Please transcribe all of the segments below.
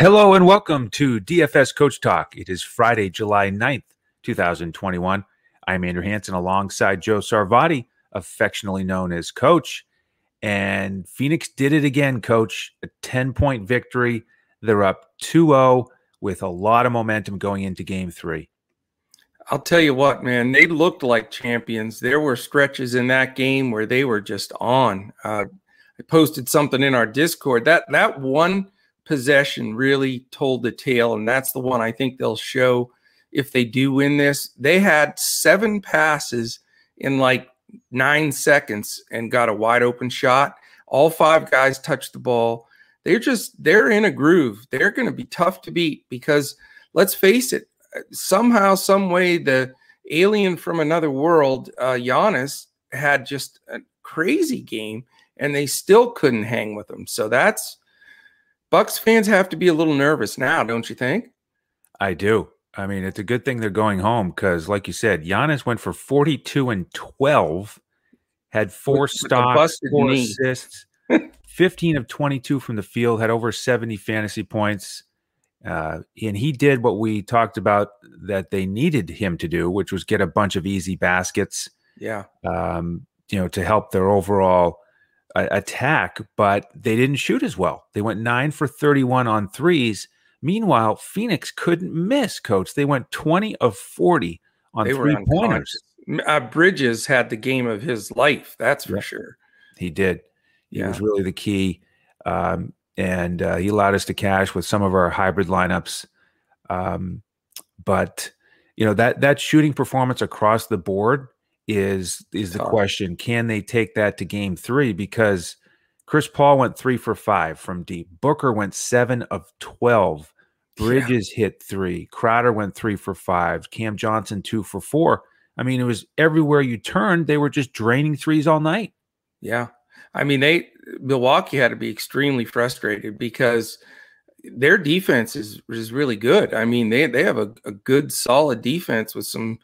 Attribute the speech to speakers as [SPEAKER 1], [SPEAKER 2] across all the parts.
[SPEAKER 1] Hello and welcome to DFS Coach Talk. It is Friday, July 9th, 2021. I'm Andrew Hanson alongside Joe Sarvati, affectionately known as Coach. And Phoenix did it again, Coach. A 10 point victory. They're up 2 0 with a lot of momentum going into game three.
[SPEAKER 2] I'll tell you what, man, they looked like champions. There were stretches in that game where they were just on. Uh, I posted something in our Discord. That that one possession really told the tale, and that's the one I think they'll show if they do win this. They had seven passes in like nine seconds and got a wide open shot. All five guys touched the ball. They're just they're in a groove. They're going to be tough to beat because let's face it, somehow, some way, the alien from another world, uh, Giannis, had just a crazy game, and they still couldn't hang with him. So that's Bucks fans have to be a little nervous now, don't you think?
[SPEAKER 1] I do. I mean, it's a good thing they're going home because, like you said, Giannis went for 42 and 12, had four with, stops, with four knee. assists, 15 of 22 from the field, had over 70 fantasy points. Uh, and he did what we talked about that they needed him to do, which was get a bunch of easy baskets.
[SPEAKER 2] Yeah.
[SPEAKER 1] Um, you know, to help their overall attack, but they didn't shoot as well. They went nine for 31 on threes. Meanwhile, Phoenix couldn't miss, coach. They went 20 of 40 on they three pointers.
[SPEAKER 2] Uh, Bridges had the game of his life. That's for yeah. sure.
[SPEAKER 1] He did. He yeah. was really the key. Um, and uh, he allowed us to cash with some of our hybrid lineups. Um, but, you know, that, that shooting performance across the board is is the question. Can they take that to game three? Because Chris Paul went three for five from deep. Booker went seven of twelve. Bridges yeah. hit three. Crowder went three for five. Cam Johnson two for four. I mean, it was everywhere you turned, they were just draining threes all night.
[SPEAKER 2] Yeah. I mean, they Milwaukee had to be extremely frustrated because their defense is is really good. I mean, they they have a, a good solid defense with some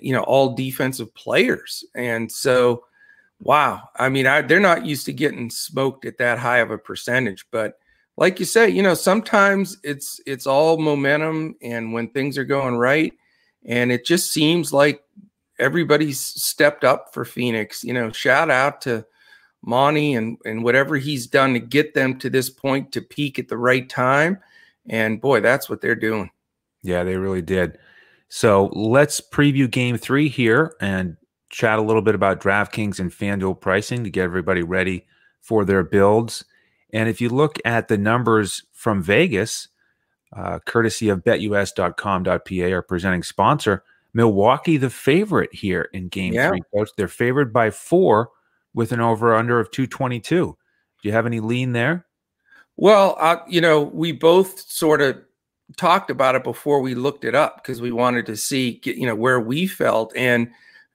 [SPEAKER 2] you know, all defensive players. And so, wow. I mean, I, they're not used to getting smoked at that high of a percentage, but like you say, you know, sometimes it's it's all momentum and when things are going right and it just seems like everybody's stepped up for Phoenix. You know, shout out to Monty and and whatever he's done to get them to this point to peak at the right time. And boy, that's what they're doing.
[SPEAKER 1] Yeah, they really did. So let's preview game three here and chat a little bit about DraftKings and FanDuel pricing to get everybody ready for their builds. And if you look at the numbers from Vegas, uh, courtesy of betus.com.pa, our presenting sponsor, Milwaukee the favorite here in game yeah. three, coach. They're favored by four with an over under of 222. Do you have any lean there?
[SPEAKER 2] Well, uh, you know, we both sort of talked about it before we looked it up because we wanted to see you know where we felt and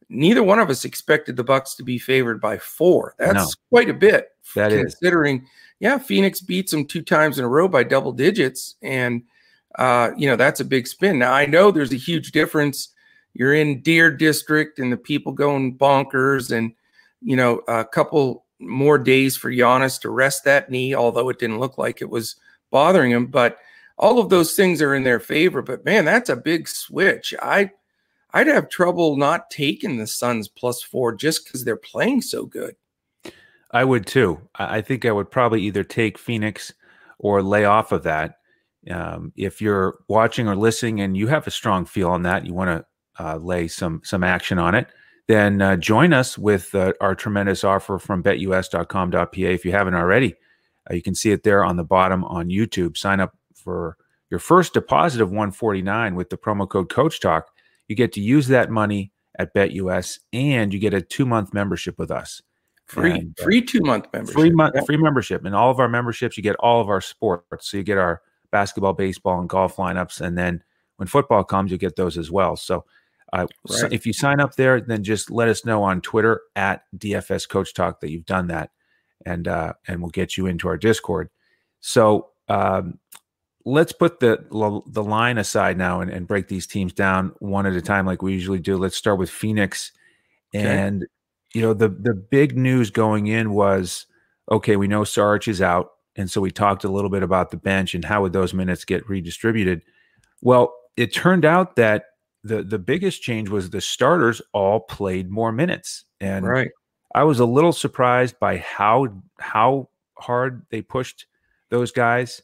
[SPEAKER 2] neither one of us expected the bucks to be favored by four that's no. quite a bit
[SPEAKER 1] that
[SPEAKER 2] considering
[SPEAKER 1] is.
[SPEAKER 2] yeah phoenix beats them two times in a row by double digits and uh, you know that's a big spin now i know there's a huge difference you're in deer district and the people going bonkers and you know a couple more days for Giannis to rest that knee although it didn't look like it was bothering him but all of those things are in their favor. But man, that's a big switch. I I'd have trouble not taking the Suns plus four just because they're playing so good.
[SPEAKER 1] I would too. I think I would probably either take Phoenix or lay off of that. Um, if you're watching or listening and you have a strong feel on that, you want to uh, lay some some action on it, then uh, join us with uh, our tremendous offer from betus.com.pa. If you haven't already, uh, you can see it there on the bottom on YouTube. Sign up for your first deposit of 149 with the promo code coach talk you get to use that money at betus and you get a two month membership with us.
[SPEAKER 2] Free and, uh, free two month membership.
[SPEAKER 1] free month yeah. free membership. And all of our memberships you get all of our sports. So you get our basketball baseball and golf lineups. And then when football comes you get those as well. So uh, right. so if you sign up there then just let us know on twitter at dfs coach talk that you've done that. And uh, and we'll get you into our discord. So um, let's put the the line aside now and, and, break these teams down one at a time like we usually do. Let's start with Phoenix. Okay. And you know, the the big news going in was okay, we know Sarge is out. And so we talked a little bit about the bench and how would those minutes get redistributed. Well, it turned out that the the biggest change was the starters all played more minutes. And
[SPEAKER 2] right.
[SPEAKER 1] I was a little surprised by how how hard they pushed those guys.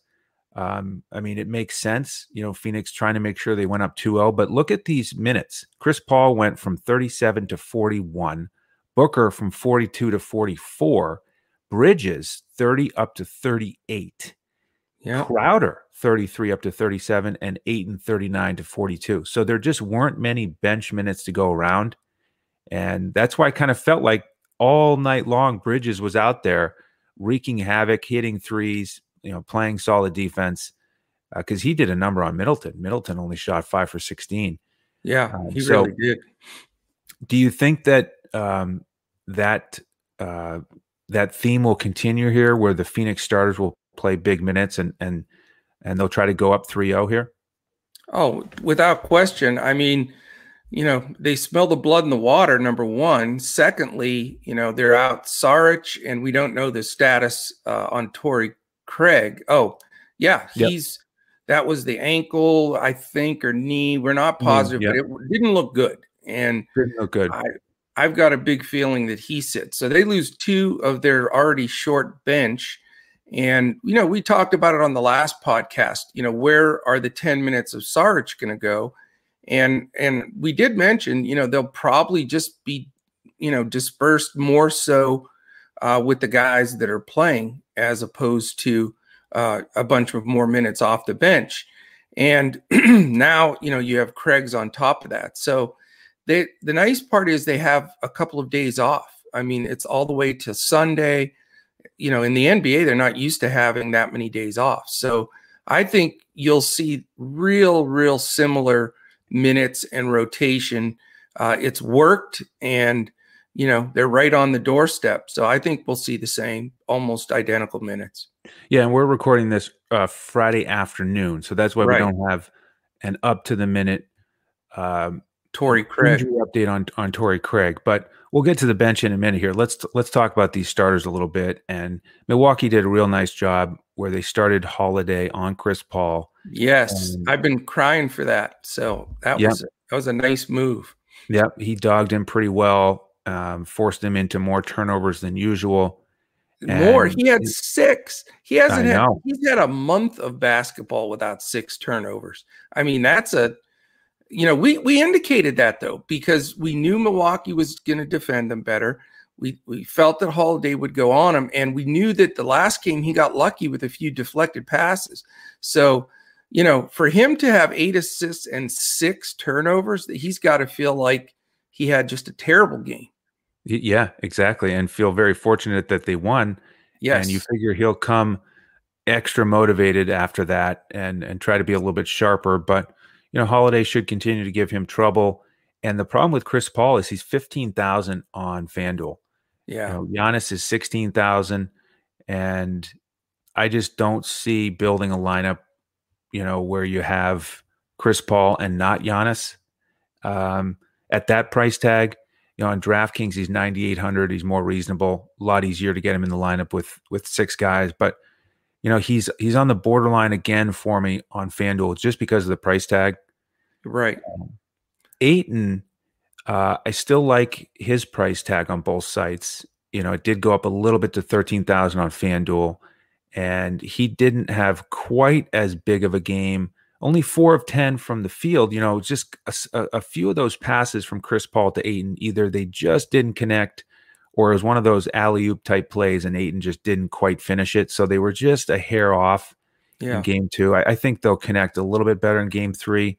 [SPEAKER 1] Um, I mean, it makes sense, you know, Phoenix trying to make sure they went up 2 0. But look at these minutes. Chris Paul went from 37 to 41, Booker from 42 to 44, Bridges 30 up to 38.
[SPEAKER 2] Yeah.
[SPEAKER 1] Crowder 33 up to 37 and Ayton 39 to 42. So there just weren't many bench minutes to go around. And that's why I kind of felt like all night long Bridges was out there wreaking havoc, hitting threes, you know, playing solid defense because uh, he did a number on Middleton. Middleton only shot five for 16.
[SPEAKER 2] Yeah, um, he so really did.
[SPEAKER 1] Do you think that um, that uh, that theme will continue here, where the Phoenix starters will play big minutes and and and they'll try to go up 3-0 here?
[SPEAKER 2] Oh, without question. I mean, you know, they smell the blood in the water, number one. Secondly, you know, they're out Saric, and we don't know the status uh, on Torrey Craig. Oh, yeah, he's yep. that was the ankle, I think, or knee. We're not positive, mm, yep. but it didn't look good. And
[SPEAKER 1] didn't look good.
[SPEAKER 2] I, I've got a big feeling that he sits. So they lose two of their already short bench. And, you know, we talked about it on the last podcast. You know, where are the 10 minutes of Saric going to go? And and we did mention, you know, they'll probably just be, you know, dispersed more so uh, with the guys that are playing as opposed to uh, a bunch of more minutes off the bench. And now, you know, you have Craig's on top of that. So they, the nice part is they have a couple of days off. I mean, it's all the way to Sunday. You know, in the NBA, they're not used to having that many days off. So I think you'll see real, real similar minutes and rotation. Uh, it's worked, and you know, they're right on the doorstep. So I think we'll see the same, almost identical minutes.
[SPEAKER 1] Yeah, and we're recording this uh, Friday afternoon, so that's why right. we don't have an up to the minute um,
[SPEAKER 2] Torrey Craig
[SPEAKER 1] update on on Torrey Craig. But we'll get to the bench in a minute here. Let's let's talk about these starters a little bit. And Milwaukee did a real nice job where they started Holiday on Chris Paul.
[SPEAKER 2] Yes, and, I've been crying for that. So that was that was a nice move.
[SPEAKER 1] Yep, he dogged him pretty well um, forced him into more turnovers than usual.
[SPEAKER 2] More. he had six. He hasn't had. He's had a month of basketball without six turnovers. I mean, that's a. You know, we we indicated that though because we knew Milwaukee was going to defend them better. We we felt that Holiday would go on him, and we knew that the last game he got lucky with a few deflected passes. So, you know, for him to have eight assists and six turnovers, that he's got to feel like he had just a terrible game.
[SPEAKER 1] Yeah, exactly. And feel very fortunate that they won. Yes. And you figure he'll come extra motivated after that and and try to be a little bit sharper. But you know, Holiday should continue to give him trouble. And the problem with Chris Paul is he's fifteen thousand on FanDuel.
[SPEAKER 2] Yeah.
[SPEAKER 1] You know, Giannis is sixteen thousand. And I just don't see building a lineup, you know, where you have Chris Paul and not Giannis. Um, at that price tag, you know, on DraftKings, he's 9,800. He's more reasonable. A lot easier to get him in the lineup with with six guys. But you know, he's he's on the borderline again for me on FanDuel just because of the price tag.
[SPEAKER 2] Right.
[SPEAKER 1] Um, Ayton, uh, I still like his price tag on both sites. You know, it did go up a little bit to thirteen thousand on FanDuel, and he didn't have quite as big of a game only four of 10 from the field. You know, just a, a, few of those passes from Chris Paul to Ayton, either they just didn't connect or it was one of those alley oop type plays and Ayton just didn't quite finish it. So they were just a hair off yeah. in game two. I, I, think they'll connect a little bit better in game three.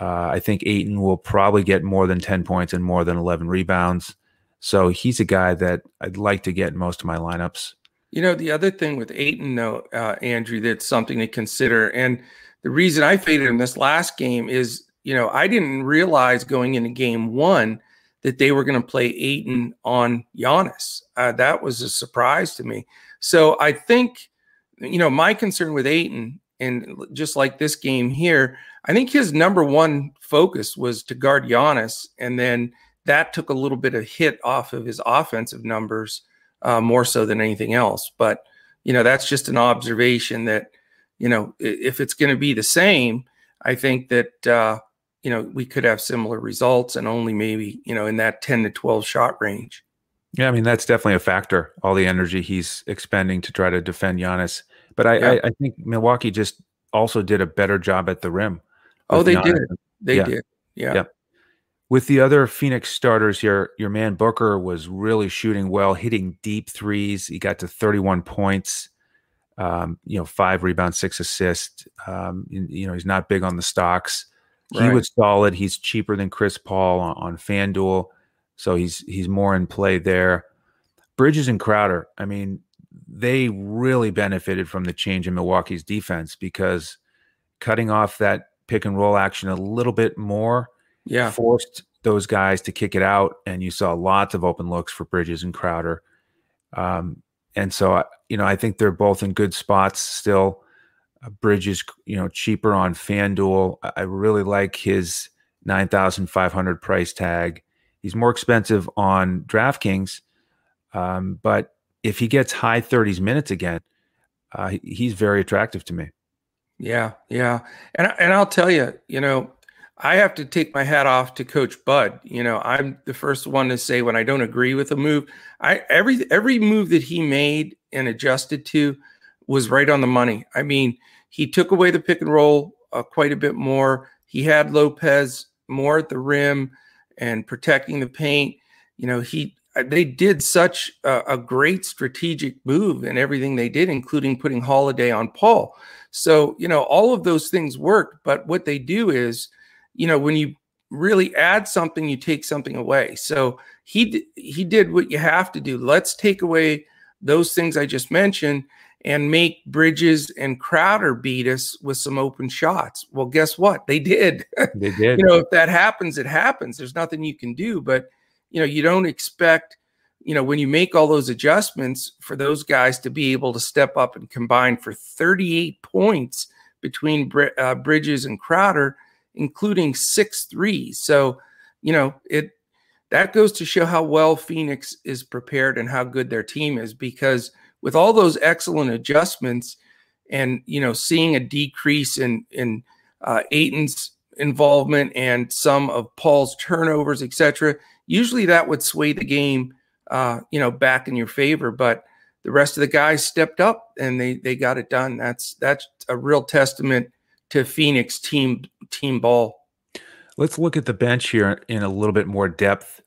[SPEAKER 1] Uh, I think Ayton will probably get more than 10 points and more than 11 rebounds. So he's a guy that I'd like to get in most of my lineups.
[SPEAKER 2] You know, the other thing with Ayton, though, uh, Andrew, that's something to consider. And the reason I faded him this last game is, you know, I didn't realize going into game one that they were going to play Ayton on Giannis. Uh, that was a surprise to me. So I think, you know, my concern with Ayton, and just like this game here, I think his number one focus was to guard Giannis, and then that took a little bit of hit off of his offensive numbers uh, more so than anything else. But you know, that's just an observation that, you know, if it's going to be the same, I think that, uh, you know, we could have similar results and only maybe, you know, in that 10 to 12 shot range.
[SPEAKER 1] Yeah, I mean, that's definitely a factor, all the energy he's expending to try to defend Giannis. But I, yeah. I, I, think Milwaukee just also did a better job at the rim.
[SPEAKER 2] Oh, they Giannis. did. They yeah. did. Yeah. yeah.
[SPEAKER 1] With the other Phoenix starters here, your man Booker was really shooting well, hitting deep threes. He got to 31 points, um, you know, five rebounds, six assists. Um, you know, he's not big on the stocks. He was solid. He's cheaper than Chris Paul on, on FanDuel, so he's he's more in play there. Bridges and Crowder, I mean, they really benefited from the change in Milwaukee's defense because cutting off that pick and roll action a little bit more
[SPEAKER 2] yeah.
[SPEAKER 1] forced those guys to kick it out, and you saw lots of open looks for Bridges and Crowder. Um, and so, you know, I think they're both in good spots still. Uh, Bridges, you know, cheaper on FanDuel. I really like his nine thousand five hundred price tag. He's more expensive on DraftKings, um, but if he gets high thirties minutes again, uh, he's very attractive to me.
[SPEAKER 2] Yeah, yeah, and and I'll tell you, you know, I have to take my hat off to Coach Bud. You know, I'm the first one to say when I don't agree with a move, I every every move that he made and adjusted to was right on the money. I mean, he took away the pick and roll uh, quite a bit more. He had Lopez more at the rim and protecting the paint. You know, he uh, they did such a, a great strategic move and everything they did, including putting Holiday on Paul. So, you know, all of those things worked. But what they do is you know, when you really add something, you take something away. So he he did what you have to do. Let's take away those things I just mentioned and make Bridges and Crowder beat us with some open shots. Well, guess what? They did.
[SPEAKER 1] They did.
[SPEAKER 2] you know, if that happens, it happens. There's nothing you can do. But you know, you don't expect. You know, when you make all those adjustments for those guys to be able to step up and combine for 38 points between uh, Bridges and Crowder, including six threes. So, you know, it that goes to show how well Phoenix is prepared and how good their team is because with all those excellent adjustments and you know seeing a decrease in in uh, Ayton's involvement and some of Paul's turnovers, etc. Usually that would sway the game, uh, you know, back in your favor. But the rest of the guys stepped up and they they got it done. That's that's a real testament to Phoenix team team ball.
[SPEAKER 1] Let's look at the bench here in a little bit more depth.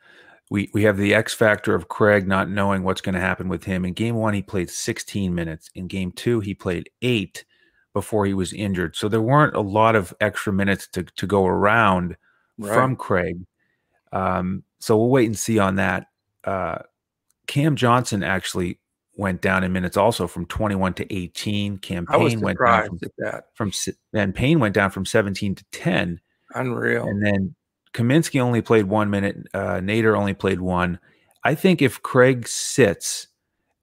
[SPEAKER 1] We we have the X factor of Craig not knowing what's going to happen with him. In game 1 he played 16 minutes. In game 2 he played 8 before he was injured. So there weren't a lot of extra minutes to to go around right. from Craig. Um, so we'll wait and see on that. Uh, Cam Johnson actually went down in minutes also from 21 to 18. Cam Payne went down from, that. from and Payne went down from 17 to 10.
[SPEAKER 2] Unreal.
[SPEAKER 1] And then Kaminsky only played one minute. Uh, Nader only played one. I think if Craig sits,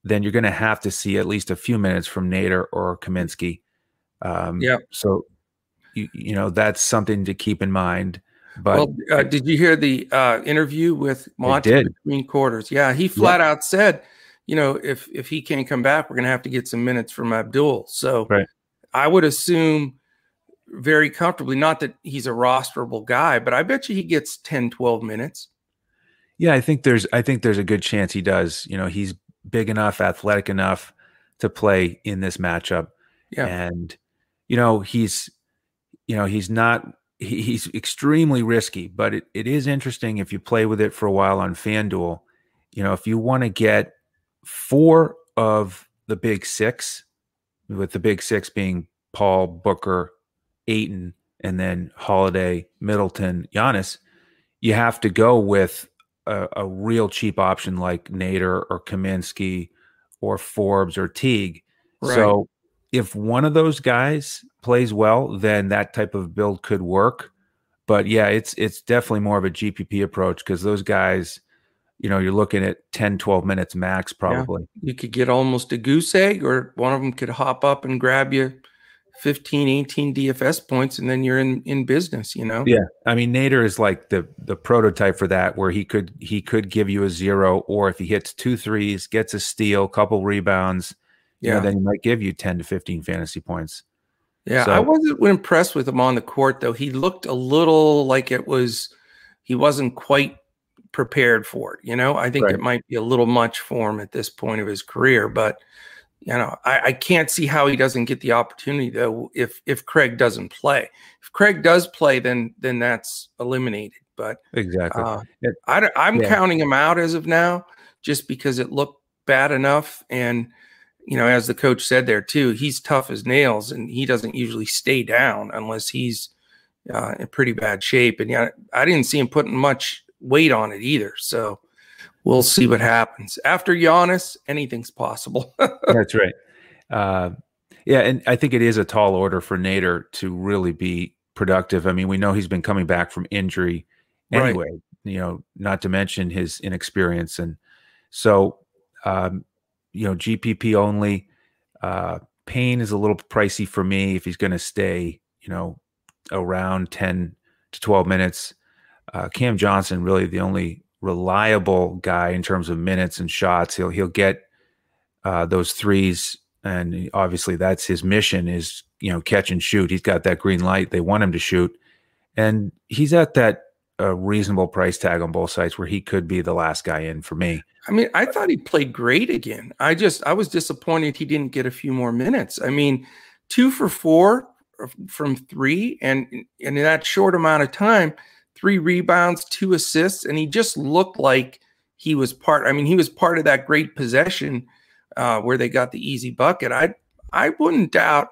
[SPEAKER 1] then you're going to have to see at least a few minutes from Nader or Kaminsky. Um,
[SPEAKER 2] yeah.
[SPEAKER 1] So, you, you know, that's something to keep in mind. But well,
[SPEAKER 2] uh, did you hear the uh, interview with Monty between quarters? Yeah, he flat out said – you know, if if he can't come back, we're going to have to get some minutes from Abdel. So
[SPEAKER 1] right.
[SPEAKER 2] I would assume very comfortably, not that he's a rosterable guy, but I bet you he gets 10, 12 minutes.
[SPEAKER 1] Yeah, I think there's I think there's a good chance he does. You know, he's big enough, athletic enough to play in this matchup.
[SPEAKER 2] Yeah.
[SPEAKER 1] And you know, he's you know, he's not he, he's extremely risky, but it, it is interesting if you play with it for a while on FanDuel. You know, if you want to get four of the big six, with the big six being Paul, Booker, Ayton, and then Holiday, Middleton, Giannis, you have to go with a, a real cheap option like Nader or Kaminsky or Forbes or Teague. Right. So if one of those guys plays well, then that type of build could work. But yeah, it's it's definitely more of a GPP approach because those guys you know, you're looking at 10, 12 minutes max, probably.
[SPEAKER 2] Yeah. You could get almost a goose egg, or one of them could hop up and grab you 15, 18 DFS points, and then you're in, in business, you know?
[SPEAKER 1] Yeah. I mean, Nader is like the the prototype for that, where he could he could give you a zero, or if he hits two threes, gets a steal, couple rebounds, yeah, know, then he might give you 10 to 15 fantasy points.
[SPEAKER 2] Yeah, so, I wasn't impressed with him on the court though. He looked a little like it was he wasn't quite prepared for it. You know, I think right. it might be a little much for him at this point of his career, but you know, I, I, can't see how he doesn't get the opportunity though if if Craig doesn't play. If Craig does play, then then that's eliminated. But
[SPEAKER 1] exactly, uh,
[SPEAKER 2] it, I, I'm yeah. counting him out as of now, just because it looked bad enough. And you know, as the coach said there too, he's tough as nails, and he doesn't usually stay down unless he's uh, in pretty bad shape. And yeah, I didn't see him putting much weight on it either. So we'll see what happens. After Giannis, anything's possible.
[SPEAKER 1] That's right. Uh, yeah, and I think it is a tall order for Nader to really be productive. I mean, we know he's been coming back from injury anyway. Right. You know, not to mention his inexperience, and so um, you know, GPP only. Uh, Payne is a little pricey for me if he's going to stay. You know, around ten to twelve minutes. Uh, Cam Johnson really the only reliable guy in terms of minutes and shots. He'll he'll get uh, those threes, and obviously that's his mission is you know catch and shoot. He's got that green light. They want him to shoot, and he's at that uh, reasonable price tag on both sides where he could be the last guy in for me.
[SPEAKER 2] I mean, I thought he played great again. I just I was disappointed he didn't get a few more minutes. I mean, two for four from three, and, and in that short amount of time three rebounds, two assists, and he just looked like he was part. I mean, he was part of that great possession uh, where they got the easy bucket. I I wouldn't doubt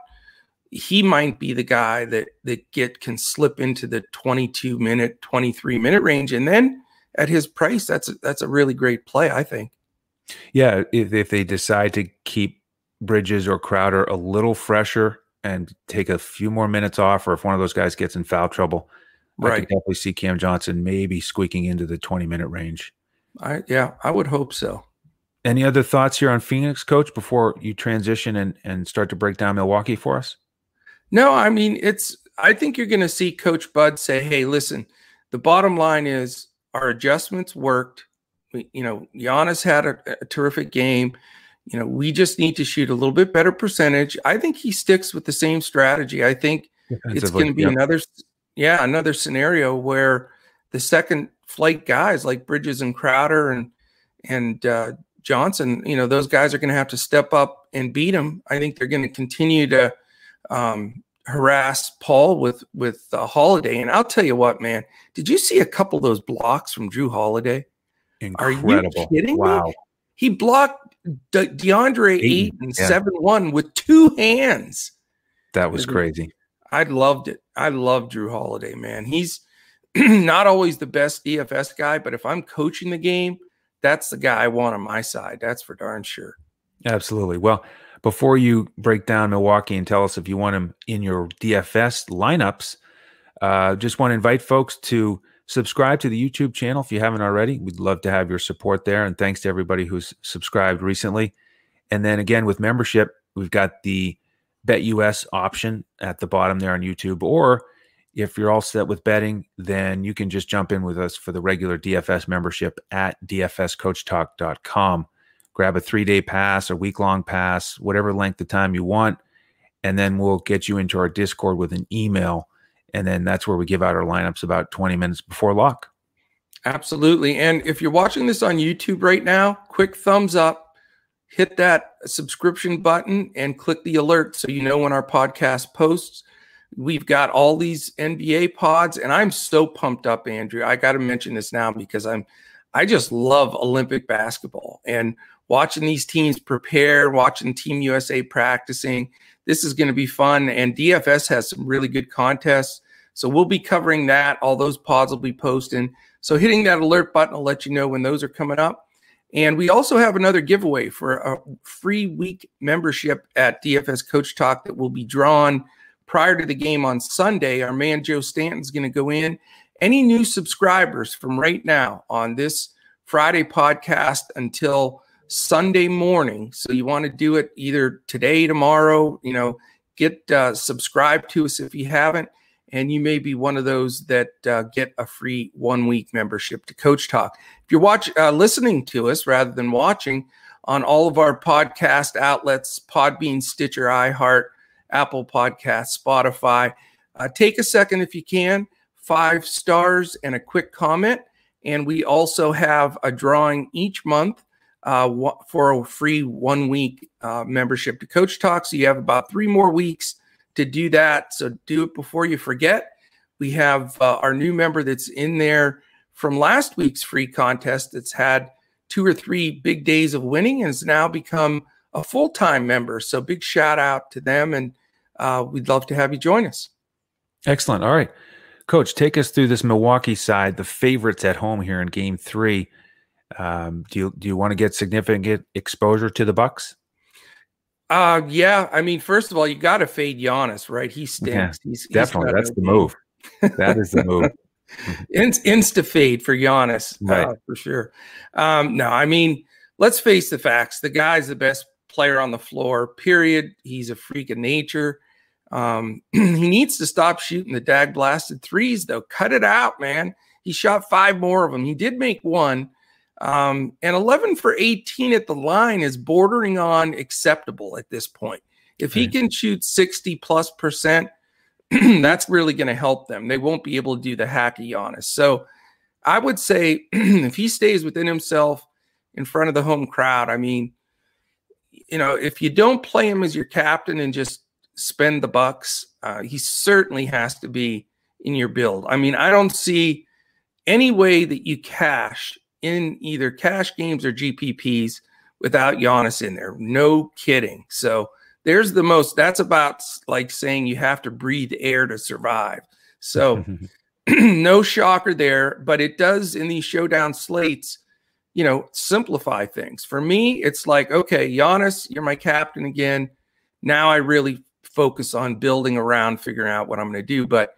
[SPEAKER 2] he might be the guy that that get can slip into the 22 minute, 23 minute range, and then at his price, that's a, that's a really great play. I think.
[SPEAKER 1] Yeah, if if they decide to keep Bridges or Crowder a little fresher and take a few more minutes off, or if one of those guys gets in foul trouble, Right. I could definitely see Cam Johnson maybe squeaking into the 20 minute range.
[SPEAKER 2] I yeah, I would hope so.
[SPEAKER 1] Any other thoughts here on Phoenix, coach, before you transition and, and start to break down Milwaukee for us?
[SPEAKER 2] No, I mean it's I think you're gonna see Coach Bud say, Hey, listen, the bottom line is our adjustments worked. We, you know, Giannis had a, a terrific game. You know, we just need to shoot a little bit better percentage. I think he sticks with the same strategy. I think it's going to be yep. another yeah, another scenario where the second flight guys like Bridges and Crowder and and uh, Johnson, you know, those guys are going to have to step up and beat him. I think they're going to continue to um, harass Paul with with uh, Holiday. And I'll tell you what, man, did you see a couple of those blocks from Jrue Holiday?
[SPEAKER 1] Incredible! Are you
[SPEAKER 2] kidding wow. me? He blocked De- DeAndre eight, eight and yeah. seven one with two hands.
[SPEAKER 1] That was crazy.
[SPEAKER 2] I loved it. I love Jrue Holiday, man. He's not always the best DFS guy, but if I'm coaching the game, that's the guy I want on my side. That's for darn sure.
[SPEAKER 1] Absolutely. Well, before you break down Milwaukee and tell us if you want him in your DFS lineups, uh, just want to invite folks to subscribe to the YouTube channel if you haven't already. We'd love to have your support there. And thanks to everybody who's subscribed recently. And then again, with membership, we've got the BetUS option at the bottom there on YouTube. Or if you're all set with betting, then you can just jump in with us for the regular DFS membership at dfscoachtalk.com. Grab a three day pass, a week long pass, whatever length of time you want. And then we'll get you into our Discord with an email. And then that's where we give out our lineups about 20 minutes before lock.
[SPEAKER 2] Absolutely. And if you're watching this on YouTube right now, quick thumbs up hit that subscription button and click the alert so you know when our podcast posts. We've got all these NBA pods, and I'm so pumped up, Andrew. I got to mention this now because I'm, I just love Olympic basketball and watching these teams prepare, watching Team USA practicing. This is going to be fun, and DFS has some really good contests. So we'll be covering that. All those pods will be posting. So hitting that alert button will let you know when those are coming up. And we also have another giveaway for a free week membership at DFS Coach Talk that will be drawn prior to the game on Sunday. Our man Joe Stanton's going to go in. Any new subscribers from right now on this Friday podcast until Sunday morning. So you want to do it either today, tomorrow, you know, get uh, subscribed to us if you haven't and you may be one of those that uh, get a free one week membership to Coach Talk. If you're watching, uh, listening to us rather than watching on all of our podcast outlets Podbean, Stitcher, iHeart, Apple Podcasts, Spotify. Uh, take a second if you can, five stars and a quick comment. And we also have a drawing each month uh, for a free one week uh, membership to Coach Talk. So you have about three more weeks to do that. So do it before you forget. We have uh, our new member that's in there from last week's free contest that's had two or three big days of winning and has now become a full time member. So big shout out to them. And uh, we'd love to have you join us.
[SPEAKER 1] Excellent. All right. Coach, take us through this Milwaukee side, the favorites at home here in game three. Um, do you do you want to get significant exposure to the Bucks?
[SPEAKER 2] Uh yeah. I mean, first of all, you got to fade Giannis, right? He stinks. Yeah,
[SPEAKER 1] he's, definitely he's that's the move. That is the move.
[SPEAKER 2] Insta fade for Giannis, uh, right. Uh, for sure. Um, no, I mean, let's face the facts. The guy's the best player on the floor. Period. He's a freak of nature. Um, he needs to stop shooting the dag blasted threes, though. Cut it out, man. He shot five more of them. He did make one. Um, and 11 for 18 at the line is bordering on acceptable at this point. If he can shoot 60 plus percent, that's really going to help them. They won't be able to do the hacky Giannis. So I would say if he stays within himself in front of the home crowd, I mean, you know, if you don't play him as your captain and just spend the bucks, uh, he certainly has to be in your build. I mean, I don't see any way that you cash in either cash games or GPPs without Giannis in there. No kidding. So there's the most, that's about like saying you have to breathe air to survive. So no shocker there, but it does in these showdown slates, you know, simplify things. For me, it's like, okay, Giannis, you're my captain again. Now I really focus on building around figuring out what I'm going to do. But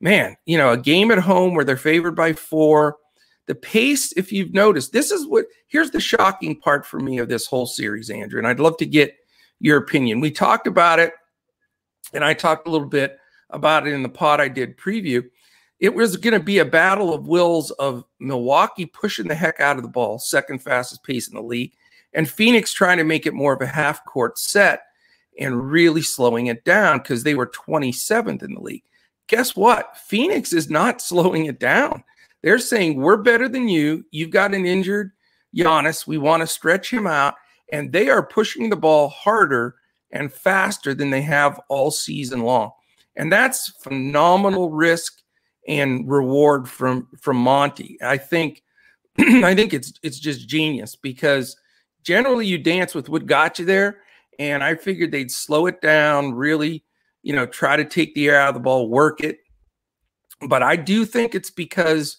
[SPEAKER 2] man, you know, a game at home where they're favored by four, the pace, if you've noticed, this is what here's the shocking part for me of this whole series, Andrew. And I'd love to get your opinion. We talked about it, and I talked a little bit about it in the pod I did preview. It was going to be a battle of wills of Milwaukee pushing the heck out of the ball, second fastest pace in the league, and Phoenix trying to make it more of a half court set and really slowing it down because they were 27th in the league. Guess what? Phoenix is not slowing it down. They're saying we're better than you. You've got an injured Giannis. We want to stretch him out. And they are pushing the ball harder and faster than they have all season long. And that's phenomenal risk and reward from from Monty. I think I think it's it's just genius because generally you dance with what got you there. And I figured they'd slow it down, really, you know, try to take the air out of the ball, work it. But I do think it's because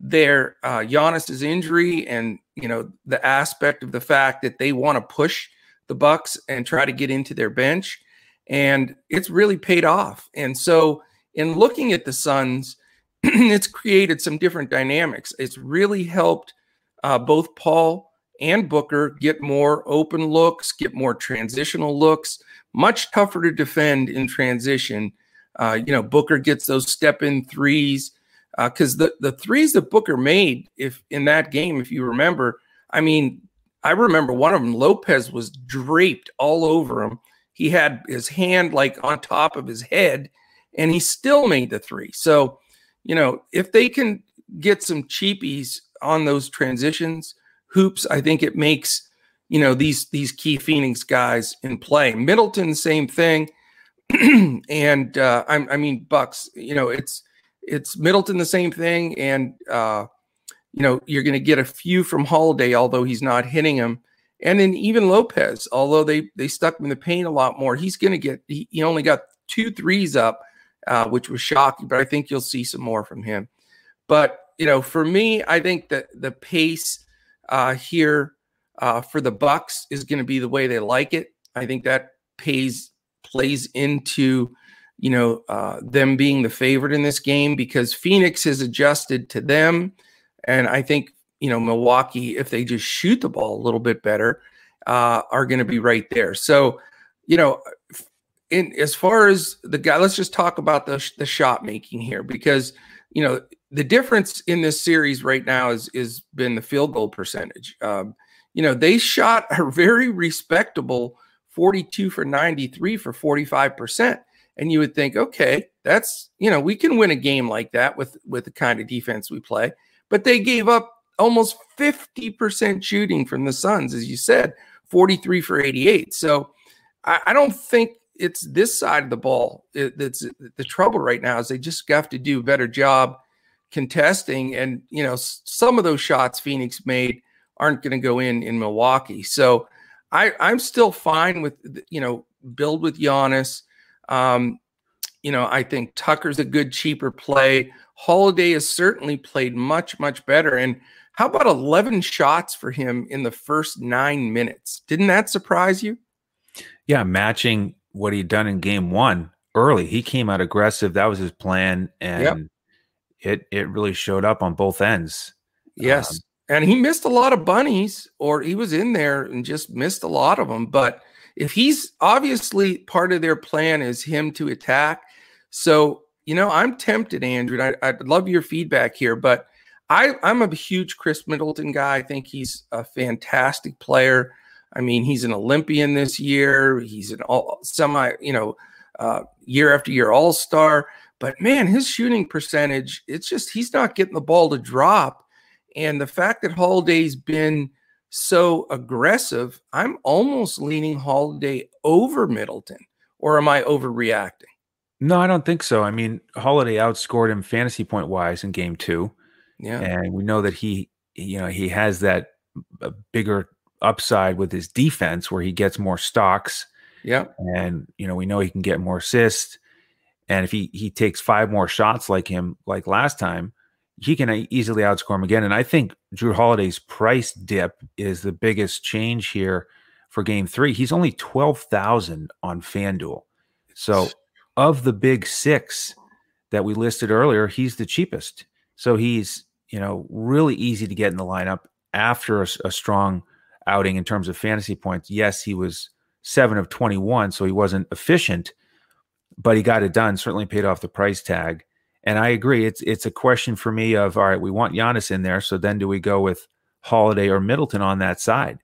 [SPEAKER 2] their uh, Giannis's injury and you know the aspect of the fact that they want to push the Bucks and try to get into their bench, and it's really paid off. And so, in looking at the Suns, it's created some different dynamics. It's really helped uh, both Paul and Booker get more open looks, get more transitional looks. Much tougher to defend in transition. Uh, you know, Booker gets those step in threes because uh, the the threes that Booker made, if in that game, if you remember, I mean, I remember one of them. Lopez was draped all over him. He had his hand like on top of his head, and he still made the three. So, you know, if they can get some cheapies on those transitions hoops, I think it makes you know these these key Phoenix guys in play. Middleton, same thing, and uh, I, I mean Bucks. You know, it's it's Middleton the same thing, and uh, you know you're going to get a few from Holiday, although he's not hitting him, and then even Lopez, although they they stuck him in the paint a lot more, he's going to get he, he, only got two threes up, uh, which was shocking, but I think you'll see some more from him. But you know, for me, I think that the pace uh, here uh, for the Bucks is going to be the way they like it. I think that pays plays into you know, uh, them being the favorite in this game because Phoenix has adjusted to them. And I think, you know, Milwaukee, if they just shoot the ball a little bit better, uh, are going to be right there. So, you know, in as far as the guy, let's just talk about the, the shot making here because, you know, the difference in this series right now is is been the field goal percentage. Um, you know, they shot a very respectable 42 for 93 for 45%. And you would think, okay, that's, you know, we can win a game like that with with the kind of defense we play. But they gave up almost 50% shooting from the Suns, as you said, 43 for 88. So I, I don't think it's this side of the ball that's the trouble right now is they just have to do a better job contesting and you know some of those shots phoenix made aren't going to go in in milwaukee so i i'm still fine with you know build with Giannis. Um, you know i think tucker's a good cheaper play holiday has certainly played much much better and how about 11 shots for him in the first nine minutes didn't that surprise you
[SPEAKER 1] yeah matching what he'd done in game one early. He came out aggressive. That was his plan. And yep. it it really showed up on both ends.
[SPEAKER 2] Yes. Um, and he missed a lot of bunnies, or he was in there and just missed a lot of them. But if he's obviously part of their plan is him to attack. So, you know, I'm tempted, Andrew. I, I'd love your feedback here, but I, I'm a huge Khris Middleton guy. I think he's a fantastic player. I mean, he's an Olympian this year. He's an all semi, you know, uh, year after year All Star. But man, his shooting percentage, it's just he's not getting the ball to drop. And the fact that Holiday's been so aggressive, I'm almost leaning Holiday over Middleton. Or am I overreacting?
[SPEAKER 1] No, I don't think so. I mean, Holiday outscored him fantasy point wise in game two. Yeah. And we know that he, you know, he has that bigger upside with his defense where he gets more stocks.
[SPEAKER 2] Yeah.
[SPEAKER 1] And you know, we know he can get more assists. And if he he takes five more shots like him like last time, he can easily outscore him again. And I think Jrue Holiday's price dip is the biggest change here for game three. He's only 12,000 on FanDuel. So of the big six that we listed earlier, he's the cheapest. So he's, you know, really easy to get in the lineup after a, a strong outing in terms of fantasy points. Yes, he was seven of 21, so he wasn't efficient, but he got it done, certainly paid off the price tag. And I agree. It's it's a question for me of all right, we want Giannis in there. So then do we go with Holiday or Middleton on that side?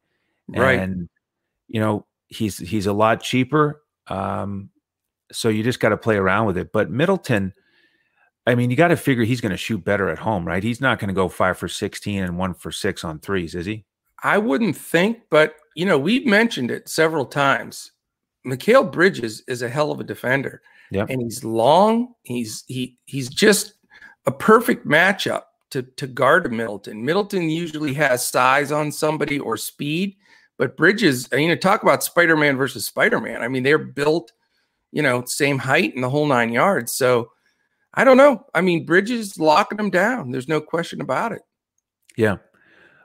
[SPEAKER 2] Right.
[SPEAKER 1] And you know, he's he's a lot cheaper. Um, so you just got to play around with it. But Middleton, I mean, you got to figure he's going to shoot better at home, right? He's not going to go five for 16 and one for six on threes, is he?
[SPEAKER 2] I wouldn't think, but you know, we've mentioned it several times. Mikal Bridges is a hell of a defender.
[SPEAKER 1] Yep.
[SPEAKER 2] And he's long. He's he he's just a perfect matchup to to guard Middleton. Middleton usually has size on somebody or speed, but Bridges, uh, you know, talk about Spider-Man versus Spider-Man. I mean, they're built, you know, same height and the whole nine yards. So I don't know. I mean, Bridges locking them down. There's no question about it.
[SPEAKER 1] Yeah.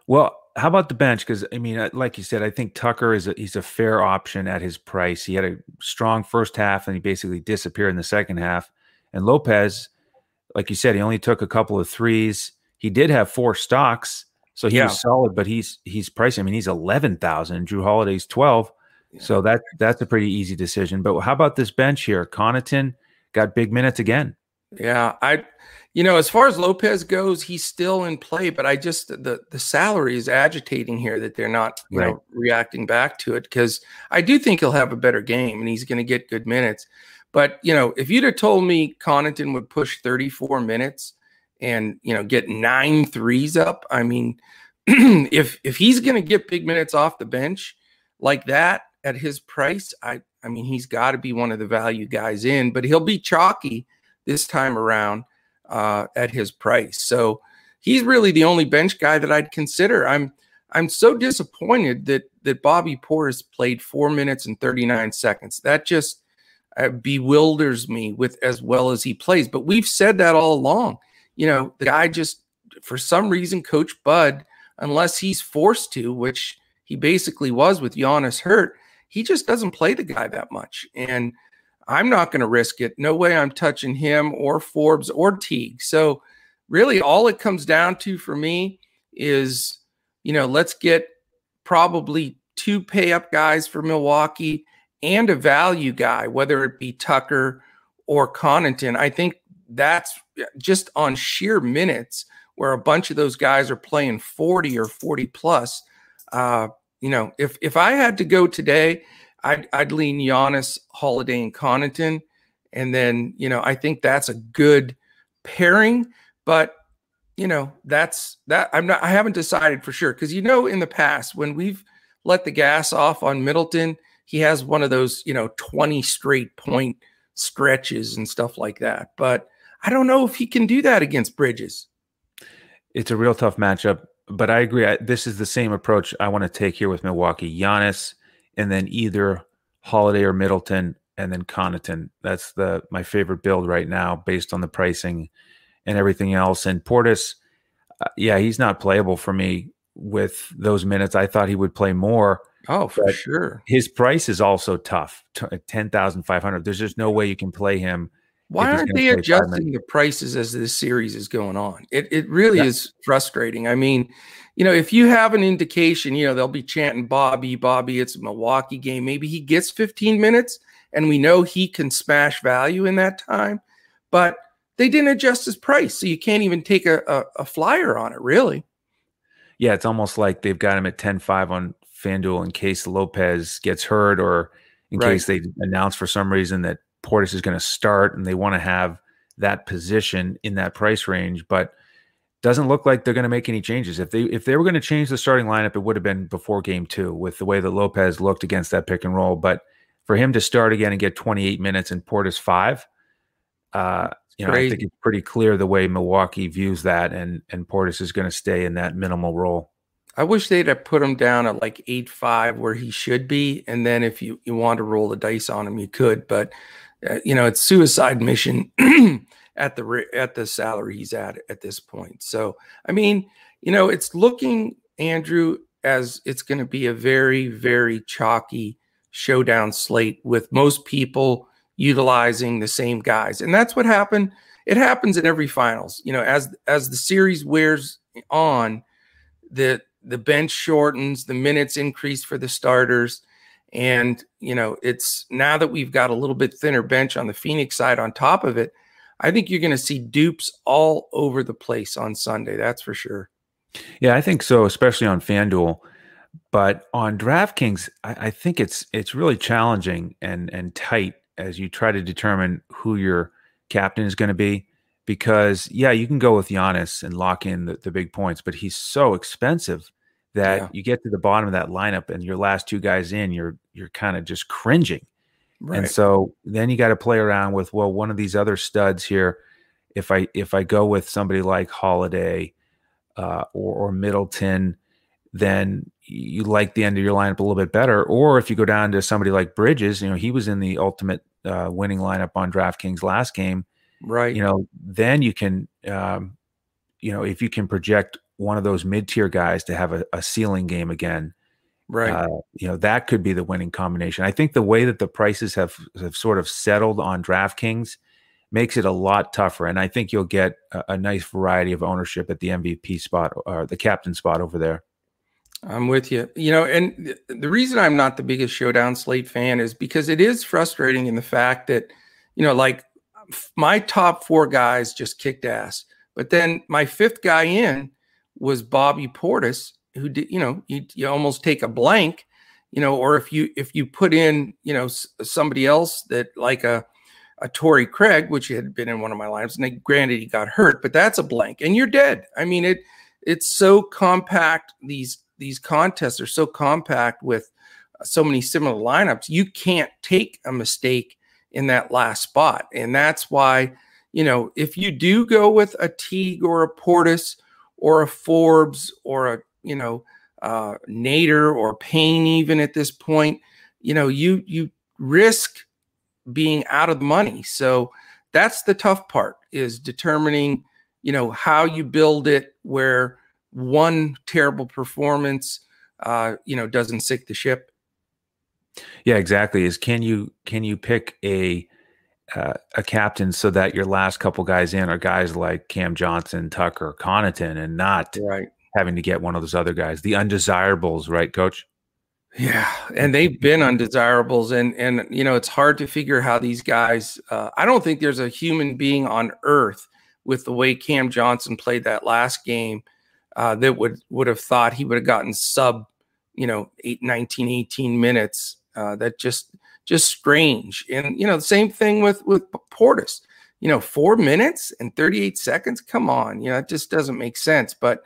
[SPEAKER 1] Well, how about the bench? Because I mean, uh, like you said, I think Tucker is a, he's a fair option at his price. He had a strong first half, and he basically disappeared in the second half. And Lopez, like you said, he only took a couple of threes. He did have four stocks, so he yeah. was solid. But he's he's pricing. I mean, he's eleven thousand. Jrue Holiday's twelve. Yeah. So that that's a pretty easy decision. But how about this bench here? Connaughton got big minutes again.
[SPEAKER 2] Yeah, I you know, as far as Lopez goes, he's still in play, but I just the the salary is agitating here that they're not you right. know reacting back to it because I do think he'll have a better game and he's going to get good minutes. But you know, if you'd have told me Connaughton would push 34 minutes and you know get nine threes up, I mean, if if he's going to get big minutes off the bench like that at his price, I I mean he's got to be one of the value guys in, but he'll be chalky this time around uh, at his price. So he's really the only bench guy that I'd consider. I'm I'm so disappointed that that Bobby Portis played four minutes and 39 seconds. That just uh, bewilders me with as well as he plays. But we've said that all along. You know, the guy just for some reason, Coach Bud, unless he's forced to, which he basically was with Giannis hurt, he just doesn't play the guy that much. And I'm not going to risk it. No way I'm touching him or Forbes or Teague. So, really, all it comes down to for me is, you know, let's get probably two pay up guys for Milwaukee and a value guy, whether it be Tucker or Connaughton. I think that's just on sheer minutes where a bunch of those guys are playing 40 or 40 plus. Uh, you know, if if I had to go today, I'd, I'd lean Giannis, Holiday, and Connaughton, and then you know I think that's a good pairing. But you know that's that I'm not I haven't decided for sure because you know in the past when we've let the gas off on Middleton, he has one of those you know 20 straight point stretches and stuff like that. But I don't know if he can do that against Bridges.
[SPEAKER 1] It's a real tough matchup, but I agree. I, this is the same approach I want to take here with Milwaukee. Giannis, and then either Holiday or Middleton, and then Connaughton. That's the my favorite build right now, based on the pricing and everything else. And Portis, uh, yeah, he's not playable for me with those minutes. I thought he would play more.
[SPEAKER 2] Oh, for sure.
[SPEAKER 1] His price is also tough. Ten thousand five hundred. There's just no way you can play him.
[SPEAKER 2] Why aren't they adjusting the prices as this series is going on? It it really yeah. is frustrating. I mean, you know, if you have an indication, you know, they'll be chanting Bobby, Bobby, it's a Milwaukee game. Maybe he gets 15 minutes and we know he can smash value in that time. But they didn't adjust his price. So you can't even take a, a, a flyer on it, really.
[SPEAKER 1] Yeah, it's almost like they've got him at 10 5 on FanDuel in case Lopez gets hurt or in right. case they announce for some reason that Portis is going to start and they want to have that position in that price range. But doesn't look like they're going to make any changes. If they if they were going to change the starting lineup, it would have been before game two with the way that Lopez looked against that pick and roll. But for him to start again and get 28 minutes and Portis five, uh, you know. I think it's pretty clear the way Milwaukee views that, and and Portis is going to stay in that minimal role.
[SPEAKER 2] I wish they'd have put him down at like eight five where he should be, and then if you you want to roll the dice on him, you could. But uh, you know, it's suicide mission at the at the salary he's at at this point. So, I mean, you know, it's looking Andrew as it's going to be a very very chalky showdown slate with most people utilizing the same guys. And that's what happened. It happens in every finals. You know, as as the series wears on, the the bench shortens, the minutes increase for the starters. And, you know, it's now that we've got a little bit thinner bench on the Phoenix side on top of it, I think you're going to see dupes all over the place on Sunday. That's for sure.
[SPEAKER 1] Yeah, I think so, especially on FanDuel. But on DraftKings, I, I think it's it's really challenging and and tight as you try to determine who your captain is going to be. Because yeah, you can go with Giannis and lock in the, the big points, but he's so expensive that yeah. you get to the bottom of that lineup and your last two guys in, you're you're kind of just cringing. Right. And so then you got to play around with well, one of these other studs here. If I if I go with somebody like Holiday uh, or, or Middleton, then you like the end of your lineup a little bit better. Or if you go down to somebody like Bridges, you know he was in the ultimate uh, winning lineup on DraftKings last game,
[SPEAKER 2] right?
[SPEAKER 1] You know, then you can, um, you know, if you can project one of those mid tier guys to have a, a, ceiling game again,
[SPEAKER 2] right? Uh,
[SPEAKER 1] you know, that could be the winning combination. I think the way that the prices have have sort of settled on DraftKings makes it a lot tougher, and I think you'll get a, a nice variety of ownership at the MVP spot or the captain spot over there.
[SPEAKER 2] I'm with you. You know, and the reason I'm not the biggest showdown slate fan is because it is frustrating in the fact that, you know, like my top four guys just kicked ass, but then my fifth guy in was Bobby Portis, who did, you know, you, you almost take a blank, you know, or if you if you put in, you know, somebody else that like a a Torrey Craig, which had been in one of my lineups, and they, granted he got hurt, but that's a blank, and you're dead. I mean, it it's so compact. These these contests are so compact with uh, so many similar lineups, you can't take a mistake in that last spot. And that's why, you know, if you do go with a Teague or a Portis or a Forbes or a, you know, uh, Nader or Payne, even at this point, you know, you you risk being out of the money. So that's the tough part is determining, you know, how you build it where one terrible performance, uh, you know, doesn't sink the ship.
[SPEAKER 1] Yeah, exactly. Is can you can you pick a uh, a captain so that your last couple guys in are guys like Cam Johnson, Tucker, Connaughton, and not
[SPEAKER 2] right.
[SPEAKER 1] having to get one of those other guys, the undesirables, right, Coach?
[SPEAKER 2] Yeah, and they've been undesirables, and and you know it's hard to figure how these guys. Uh, I don't think there's a human being on earth with the way Cam Johnson played that last game uh, that would would have thought he would have gotten sub you know, eight, 19, 18 minutes. Uh, that just just strange. And you know, the same thing with with Portis. You know, four minutes and 38 seconds. Come on, you know, it just doesn't make sense. But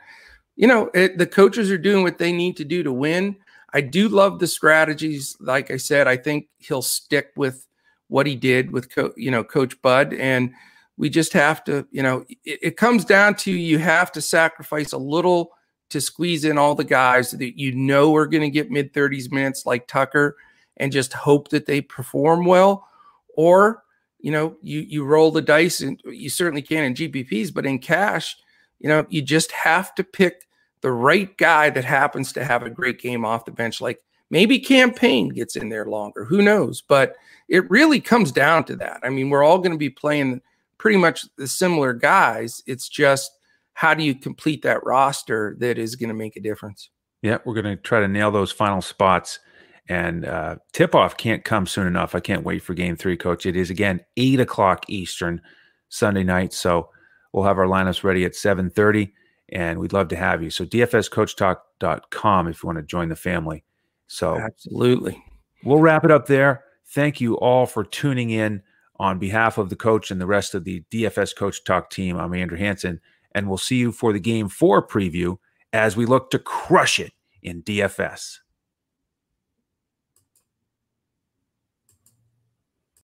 [SPEAKER 2] you know, it, the coaches are doing what they need to do to win. I do love the strategies. Like I said, I think he'll stick with what he did with co- you know Coach Bud, and we just have to, you know, it, it comes down to you have to sacrifice a little to squeeze in all the guys that you know are going to get mid 30s minutes, like Tucker, and just hope that they perform well, or you know, you you roll the dice, and you certainly can in GPPs, but in cash, you know, you just have to pick the right guy that happens to have a great game off the bench. Like maybe Cam Payne gets in there longer, who knows? But it really comes down to that. I mean, we're all going to be playing pretty much the similar guys. It's just how do you complete that roster that is going to make a difference?
[SPEAKER 1] Yeah, we're going to try to nail those final spots. And uh, tip off can't come soon enough. I can't wait for game three, coach. It is again eight o'clock Eastern Sunday night. So we'll have our lineups ready at 7:30 and we'd love to have you. So dfscoachtalk.com if you want to join the family. So
[SPEAKER 2] absolutely.
[SPEAKER 1] We'll wrap it up there. Thank you all for tuning in on behalf of the coach and the rest of the DFS Coach Talk team. I'm Andrew Hanson, and we'll see you for the game four preview as we look to crush it in DFS.